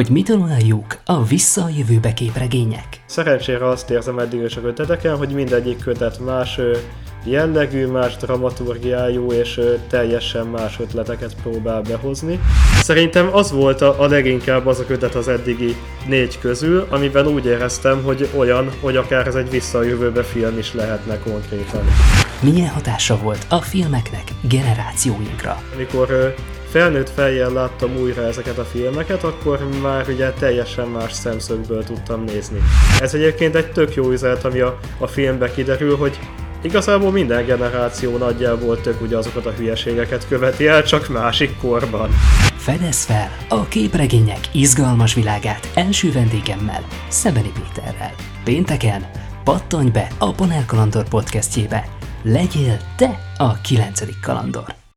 hogy mit tanuljuk a vissza a jövőbe képregények. Szerencsére azt érzem eddig is a köteteken, hogy mindegyik kötet más jellegű, más dramaturgiájú és teljesen más ötleteket próbál behozni. Szerintem az volt a, a leginkább az a kötet az eddigi négy közül, amiben úgy éreztem, hogy olyan, hogy akár ez egy visszajövőbe film is lehetne konkrétan. Milyen hatása volt a filmeknek generációinkra? Amikor felnőtt fejjel láttam újra ezeket a filmeket, akkor már ugye teljesen más szemszögből tudtam nézni. Ez egyébként egy tök jó üzenet, ami a, a filmbe kiderül, hogy Igazából minden generáció nagyjából tök ugyanazokat a hülyeségeket követi el, csak másik korban. Fedez fel a képregények izgalmas világát első vendégemmel, Szebeni Péterrel. Pénteken pattanj be a Panel Kalandor podcastjébe. Legyél te a kilencedik kalandor.